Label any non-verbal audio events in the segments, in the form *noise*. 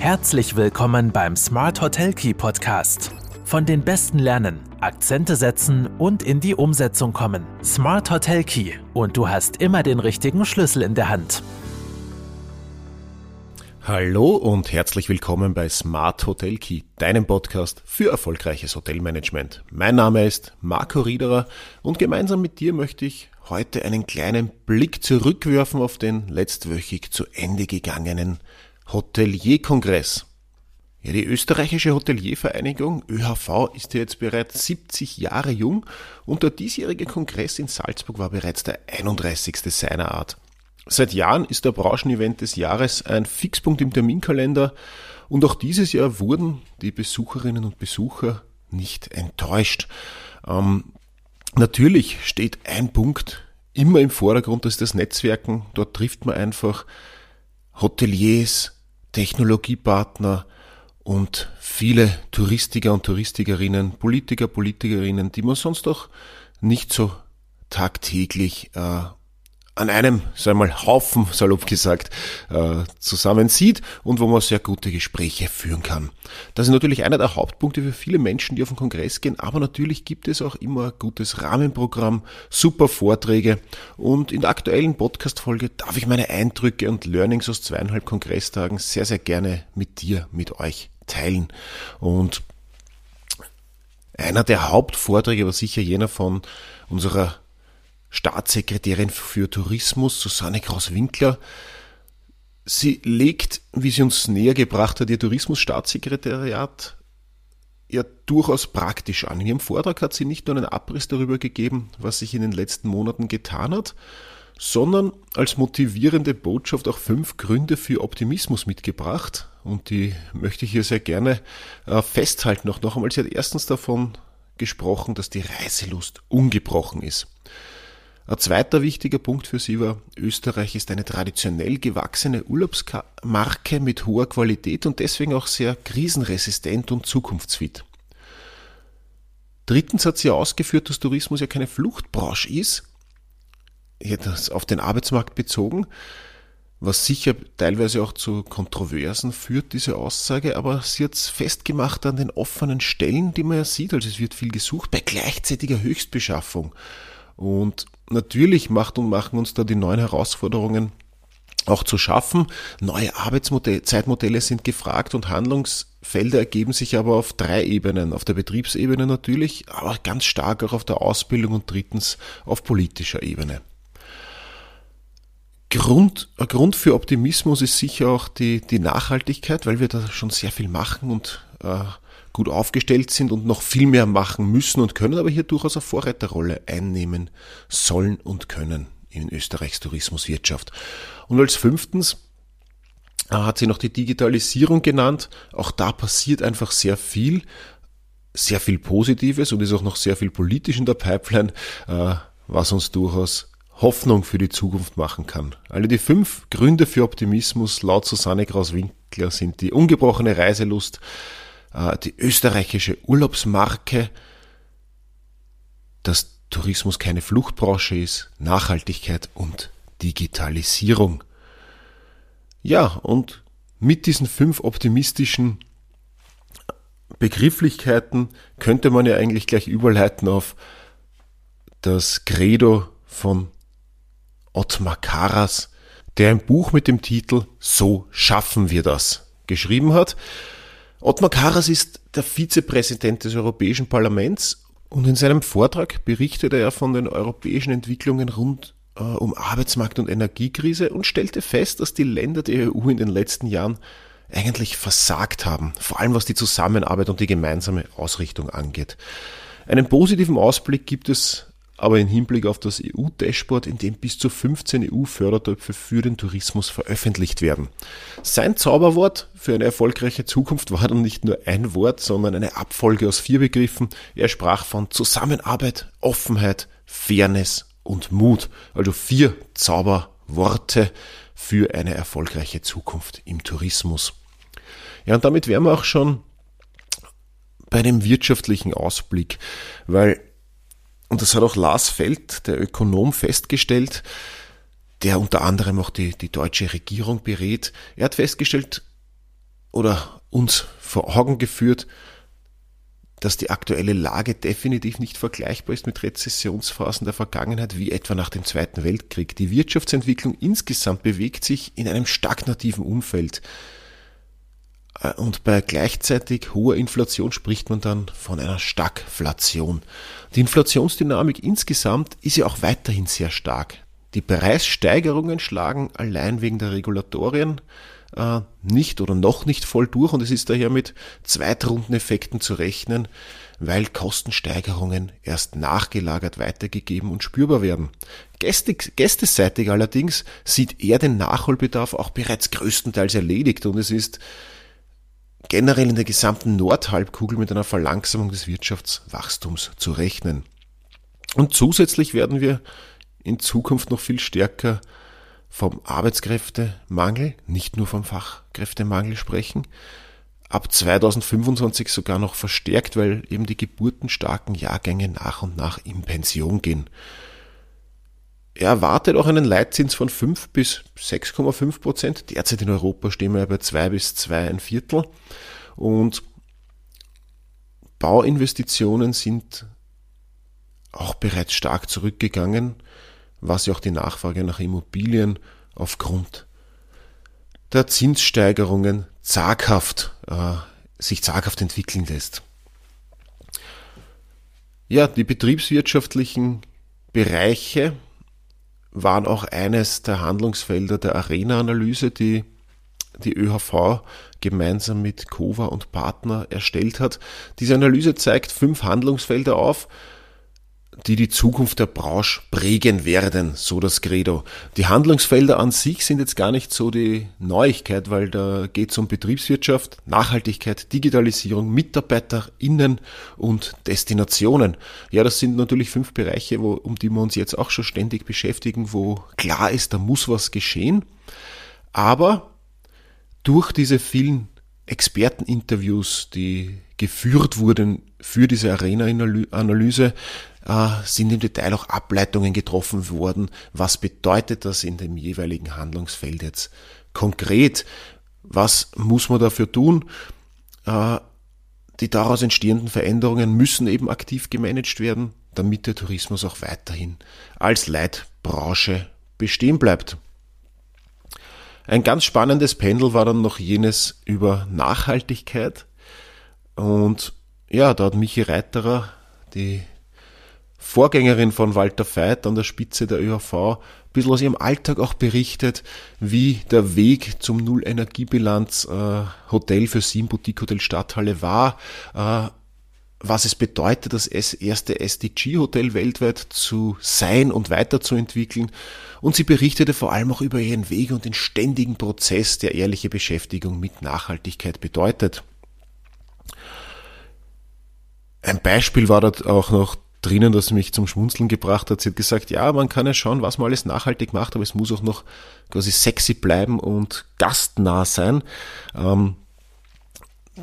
Herzlich willkommen beim Smart Hotel Key Podcast. Von den Besten lernen, Akzente setzen und in die Umsetzung kommen. Smart Hotel Key und du hast immer den richtigen Schlüssel in der Hand. Hallo und herzlich willkommen bei Smart Hotel Key, deinem Podcast für erfolgreiches Hotelmanagement. Mein Name ist Marco Riederer und gemeinsam mit dir möchte ich heute einen kleinen Blick zurückwerfen auf den letztwöchig zu Ende gegangenen Hotelierkongress. Ja, die österreichische Hoteliervereinigung ÖHV ist ja jetzt bereits 70 Jahre jung und der diesjährige Kongress in Salzburg war bereits der 31. seiner Art. Seit Jahren ist der Branchenevent des Jahres ein Fixpunkt im Terminkalender und auch dieses Jahr wurden die Besucherinnen und Besucher nicht enttäuscht. Ähm, natürlich steht ein Punkt immer im Vordergrund, das ist das Netzwerken. Dort trifft man einfach Hoteliers, Technologiepartner und viele Touristiker und Touristikerinnen, Politiker, Politikerinnen, die man sonst auch nicht so tagtäglich äh, an einem, sagen wir mal, Haufen, salopp gesagt, äh, zusammensieht und wo man sehr gute Gespräche führen kann. Das ist natürlich einer der Hauptpunkte für viele Menschen, die auf den Kongress gehen, aber natürlich gibt es auch immer ein gutes Rahmenprogramm, super Vorträge und in der aktuellen Podcast-Folge darf ich meine Eindrücke und Learnings aus zweieinhalb Kongresstagen sehr, sehr gerne mit dir, mit euch teilen. Und einer der Hauptvorträge war sicher jener von unserer Staatssekretärin für Tourismus, Susanne Kraus-Winkler. Sie legt, wie sie uns näher gebracht hat, ihr Tourismusstaatssekretariat ja durchaus praktisch an. In ihrem Vortrag hat sie nicht nur einen Abriss darüber gegeben, was sich in den letzten Monaten getan hat, sondern als motivierende Botschaft auch fünf Gründe für Optimismus mitgebracht. Und die möchte ich hier sehr gerne äh, festhalten. Auch noch einmal, sie hat erstens davon gesprochen, dass die Reiselust ungebrochen ist. Ein zweiter wichtiger Punkt für sie war, Österreich ist eine traditionell gewachsene Urlaubsmarke mit hoher Qualität und deswegen auch sehr krisenresistent und zukunftsfit. Drittens hat sie ausgeführt, dass Tourismus ja keine Fluchtbranche ist, das auf den Arbeitsmarkt bezogen, was sicher teilweise auch zu Kontroversen führt, diese Aussage, aber sie hat es festgemacht an den offenen Stellen, die man ja sieht, also es wird viel gesucht, bei gleichzeitiger Höchstbeschaffung. Und natürlich macht und machen uns da die neuen Herausforderungen auch zu schaffen. Neue Arbeitszeitmodelle sind gefragt und Handlungsfelder ergeben sich aber auf drei Ebenen. Auf der Betriebsebene natürlich, aber ganz stark auch auf der Ausbildung und drittens auf politischer Ebene. Grund, Grund für Optimismus ist sicher auch die, die Nachhaltigkeit, weil wir da schon sehr viel machen und äh, gut aufgestellt sind und noch viel mehr machen müssen und können, aber hier durchaus eine Vorreiterrolle einnehmen sollen und können in Österreichs Tourismuswirtschaft. Und als fünftens äh, hat sie noch die Digitalisierung genannt. Auch da passiert einfach sehr viel, sehr viel Positives und ist auch noch sehr viel politisch in der Pipeline, äh, was uns durchaus Hoffnung für die Zukunft machen kann. Alle die fünf Gründe für Optimismus laut Susanne Kraus-Winkler sind die ungebrochene Reiselust, die österreichische Urlaubsmarke, dass Tourismus keine Fluchtbranche ist, Nachhaltigkeit und Digitalisierung. Ja, und mit diesen fünf optimistischen Begrifflichkeiten könnte man ja eigentlich gleich überleiten auf das Credo von Ottmar Karas, der ein Buch mit dem Titel So schaffen wir das geschrieben hat. Ottmar Karas ist der Vizepräsident des Europäischen Parlaments und in seinem Vortrag berichtete er von den europäischen Entwicklungen rund äh, um Arbeitsmarkt und Energiekrise und stellte fest, dass die Länder der EU in den letzten Jahren eigentlich versagt haben, vor allem was die Zusammenarbeit und die gemeinsame Ausrichtung angeht. Einen positiven Ausblick gibt es aber im Hinblick auf das EU-Dashboard, in dem bis zu 15 EU-Fördertöpfe für den Tourismus veröffentlicht werden. Sein Zauberwort für eine erfolgreiche Zukunft war dann nicht nur ein Wort, sondern eine Abfolge aus vier Begriffen. Er sprach von Zusammenarbeit, Offenheit, Fairness und Mut. Also vier Zauberworte für eine erfolgreiche Zukunft im Tourismus. Ja, und damit wären wir auch schon bei dem wirtschaftlichen Ausblick, weil und das hat auch Lars Feld, der Ökonom, festgestellt, der unter anderem auch die, die deutsche Regierung berät. Er hat festgestellt, oder uns vor Augen geführt, dass die aktuelle Lage definitiv nicht vergleichbar ist mit Rezessionsphasen der Vergangenheit, wie etwa nach dem Zweiten Weltkrieg. Die Wirtschaftsentwicklung insgesamt bewegt sich in einem stagnativen Umfeld. Äh, und bei gleichzeitig hoher Inflation spricht man dann von einer Stagflation. Die Inflationsdynamik insgesamt ist ja auch weiterhin sehr stark. Die Preissteigerungen schlagen allein wegen der Regulatorien äh, nicht oder noch nicht voll durch und es ist daher mit Zweitrundeneffekten zu rechnen, weil Kostensteigerungen erst nachgelagert weitergegeben und spürbar werden. Gästeseitig allerdings sieht er den Nachholbedarf auch bereits größtenteils erledigt und es ist generell in der gesamten Nordhalbkugel mit einer Verlangsamung des Wirtschaftswachstums zu rechnen. Und zusätzlich werden wir in Zukunft noch viel stärker vom Arbeitskräftemangel, nicht nur vom Fachkräftemangel sprechen, ab 2025 sogar noch verstärkt, weil eben die geburtenstarken Jahrgänge nach und nach in Pension gehen. Er erwartet auch einen Leitzins von 5 bis 6,5 Prozent. Derzeit in Europa stehen wir bei 2 bis 2 ein Viertel. Und Bauinvestitionen sind auch bereits stark zurückgegangen was ja auch die Nachfrage nach Immobilien aufgrund der Zinssteigerungen zaghaft, äh, sich zaghaft entwickeln lässt. Ja, die betriebswirtschaftlichen Bereiche waren auch eines der Handlungsfelder der Arena-Analyse, die die ÖHV gemeinsam mit Kova und Partner erstellt hat. Diese Analyse zeigt fünf Handlungsfelder auf, die die Zukunft der Branche prägen werden, so das Credo. Die Handlungsfelder an sich sind jetzt gar nicht so die Neuigkeit, weil da geht es um Betriebswirtschaft, Nachhaltigkeit, Digitalisierung, MitarbeiterInnen und Destinationen. Ja, das sind natürlich fünf Bereiche, wo, um die wir uns jetzt auch schon ständig beschäftigen, wo klar ist, da muss was geschehen. Aber durch diese vielen Experteninterviews, die geführt wurden für diese Arena-Analyse, äh, sind im Detail auch Ableitungen getroffen worden. Was bedeutet das in dem jeweiligen Handlungsfeld jetzt konkret? Was muss man dafür tun? Äh, die daraus entstehenden Veränderungen müssen eben aktiv gemanagt werden, damit der Tourismus auch weiterhin als Leitbranche bestehen bleibt. Ein ganz spannendes Pendel war dann noch jenes über Nachhaltigkeit. Und ja, da hat Michi Reiterer, die Vorgängerin von Walter Veit an der Spitze der ÖHV ein bisschen aus ihrem Alltag auch berichtet, wie der Weg zum Null-Energiebilanz äh, für sieben Boutique Hotel Stadthalle war, äh, was es bedeutet, das erste SDG-Hotel weltweit zu sein und weiterzuentwickeln. Und sie berichtete vor allem auch über ihren Weg und den ständigen Prozess, der ehrliche Beschäftigung mit Nachhaltigkeit bedeutet. Ein Beispiel war dort auch noch drinnen, das mich zum Schmunzeln gebracht hat. Sie hat gesagt, ja, man kann ja schauen, was man alles nachhaltig macht, aber es muss auch noch quasi sexy bleiben und gastnah sein. Ähm,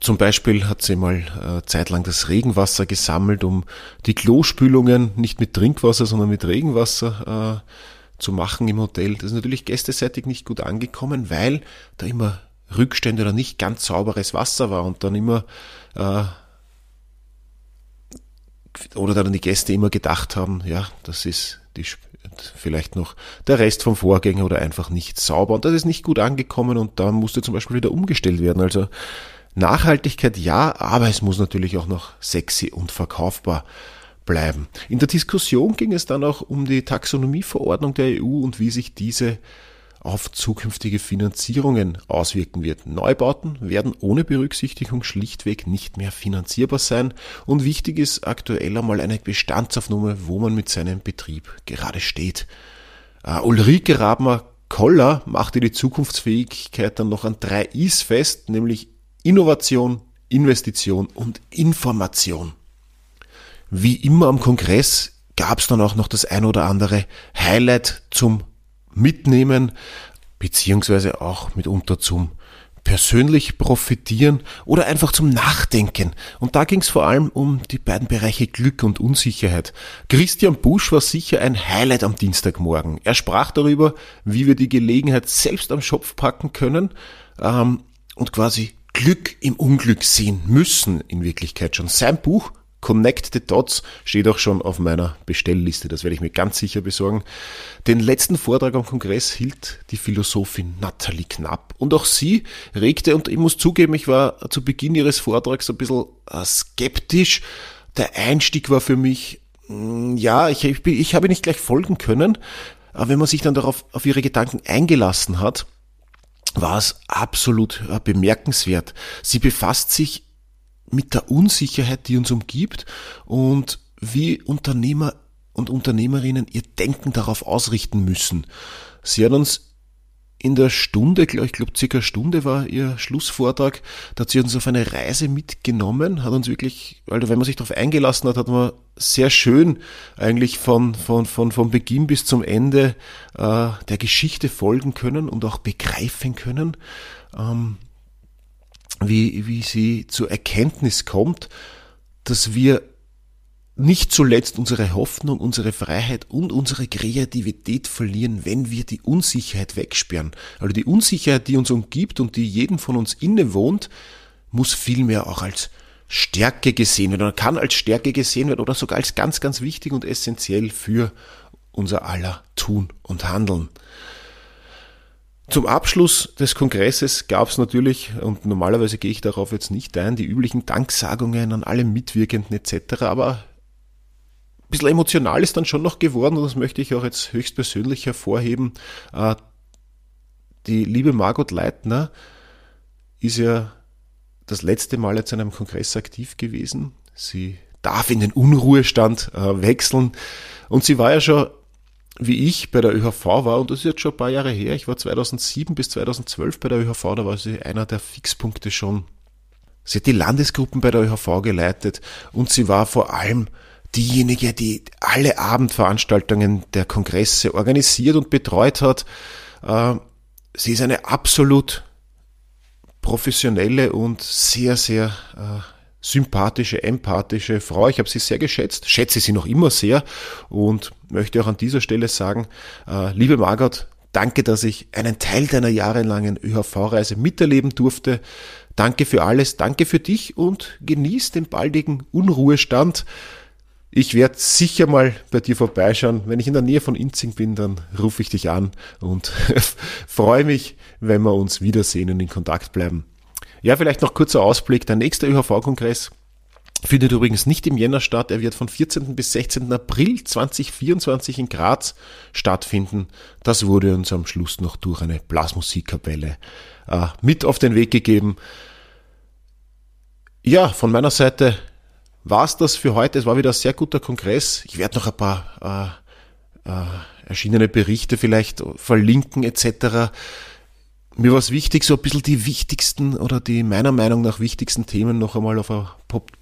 zum Beispiel hat sie mal äh, zeitlang das Regenwasser gesammelt, um die Klospülungen nicht mit Trinkwasser, sondern mit Regenwasser äh, zu machen im Hotel. Das ist natürlich gästeseitig nicht gut angekommen, weil da immer Rückstände oder nicht ganz sauberes Wasser war und dann immer äh, oder dann die Gäste immer gedacht haben, ja, das ist die, vielleicht noch der Rest vom Vorgänger oder einfach nicht sauber. Und das ist nicht gut angekommen und da musste zum Beispiel wieder umgestellt werden. Also Nachhaltigkeit ja, aber es muss natürlich auch noch sexy und verkaufbar bleiben. In der Diskussion ging es dann auch um die Taxonomieverordnung der EU und wie sich diese auf zukünftige Finanzierungen auswirken wird. Neubauten werden ohne Berücksichtigung schlichtweg nicht mehr finanzierbar sein und wichtig ist aktuell einmal eine Bestandsaufnahme, wo man mit seinem Betrieb gerade steht. Uh, Ulrike Rabmer-Koller machte die Zukunftsfähigkeit dann noch an drei Is fest, nämlich Innovation, Investition und Information. Wie immer am Kongress gab es dann auch noch das ein oder andere Highlight zum mitnehmen, beziehungsweise auch mitunter zum persönlich profitieren oder einfach zum Nachdenken. Und da ging es vor allem um die beiden Bereiche Glück und Unsicherheit. Christian Busch war sicher ein Highlight am Dienstagmorgen. Er sprach darüber, wie wir die Gelegenheit selbst am Schopf packen können ähm, und quasi Glück im Unglück sehen müssen, in Wirklichkeit schon. Sein Buch Connect the Dots steht auch schon auf meiner Bestellliste. Das werde ich mir ganz sicher besorgen. Den letzten Vortrag am Kongress hielt die Philosophin Nathalie Knapp. Und auch sie regte, und ich muss zugeben, ich war zu Beginn ihres Vortrags ein bisschen äh, skeptisch. Der Einstieg war für mich, mm, ja, ich, ich, ich habe nicht gleich folgen können. Aber wenn man sich dann darauf, auf ihre Gedanken eingelassen hat, war es absolut äh, bemerkenswert. Sie befasst sich mit der Unsicherheit, die uns umgibt und wie Unternehmer und Unternehmerinnen ihr Denken darauf ausrichten müssen. Sie hat uns in der Stunde, ich glaube circa Stunde war ihr Schlussvortrag, da hat sie uns auf eine Reise mitgenommen, hat uns wirklich, also wenn man sich darauf eingelassen hat, hat man sehr schön eigentlich von, von, von, von Beginn bis zum Ende äh, der Geschichte folgen können und auch begreifen können. Ähm, wie, wie sie zur Erkenntnis kommt, dass wir nicht zuletzt unsere Hoffnung, unsere Freiheit und unsere Kreativität verlieren, wenn wir die Unsicherheit wegsperren. Also die Unsicherheit, die uns umgibt und die jedem von uns innewohnt, muss vielmehr auch als Stärke gesehen werden oder kann als Stärke gesehen werden oder sogar als ganz, ganz wichtig und essentiell für unser aller Tun und Handeln. Zum Abschluss des Kongresses gab es natürlich, und normalerweise gehe ich darauf jetzt nicht ein, die üblichen Danksagungen an alle Mitwirkenden etc., aber ein bisschen emotional ist dann schon noch geworden und das möchte ich auch jetzt höchstpersönlich hervorheben. Äh, die liebe Margot Leitner ist ja das letzte Mal jetzt an einem Kongress aktiv gewesen. Sie darf in den Unruhestand äh, wechseln und sie war ja schon wie ich bei der ÖHV war, und das ist jetzt schon ein paar Jahre her, ich war 2007 bis 2012 bei der ÖHV, da war sie einer der Fixpunkte schon. Sie hat die Landesgruppen bei der ÖHV geleitet und sie war vor allem diejenige, die alle Abendveranstaltungen der Kongresse organisiert und betreut hat. Äh, sie ist eine absolut professionelle und sehr, sehr äh, sympathische, empathische Frau. Ich habe sie sehr geschätzt, schätze sie noch immer sehr und möchte auch an dieser Stelle sagen, äh, liebe Margot, danke, dass ich einen Teil deiner jahrelangen ÖHV-Reise miterleben durfte. Danke für alles, danke für dich und genieß den baldigen Unruhestand. Ich werde sicher mal bei dir vorbeischauen. Wenn ich in der Nähe von Inzing bin, dann rufe ich dich an und *laughs* freue mich, wenn wir uns wiedersehen und in Kontakt bleiben. Ja, vielleicht noch kurzer Ausblick. Der nächste ÖHV-Kongress findet übrigens nicht im Jänner statt. Er wird von 14. bis 16. April 2024 in Graz stattfinden. Das wurde uns am Schluss noch durch eine Blasmusikkapelle äh, mit auf den Weg gegeben. Ja, von meiner Seite war's das für heute. Es war wieder ein sehr guter Kongress. Ich werde noch ein paar äh, äh, erschienene Berichte vielleicht verlinken etc mir war es wichtig, so ein bisschen die wichtigsten oder die meiner Meinung nach wichtigsten Themen noch einmal auf ein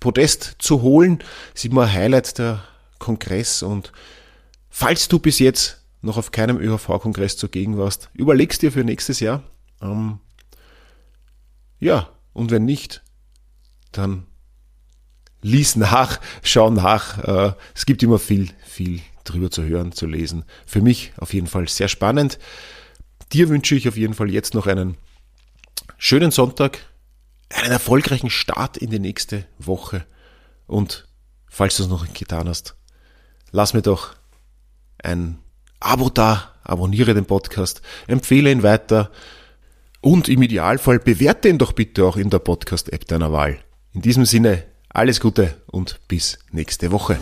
Podest zu holen. Ist immer ein Highlight der Kongress und falls du bis jetzt noch auf keinem ÖHV-Kongress zugegen warst, überlegst dir für nächstes Jahr. Ähm, ja, und wenn nicht, dann lies nach, *laughs* schau nach. Äh, es gibt immer viel, viel drüber zu hören, zu lesen. Für mich auf jeden Fall sehr spannend. Dir wünsche ich auf jeden Fall jetzt noch einen schönen Sonntag, einen erfolgreichen Start in die nächste Woche und falls du es noch nicht getan hast, lass mir doch ein Abo da, abonniere den Podcast, empfehle ihn weiter und im Idealfall bewerte ihn doch bitte auch in der Podcast-App deiner Wahl. In diesem Sinne, alles Gute und bis nächste Woche.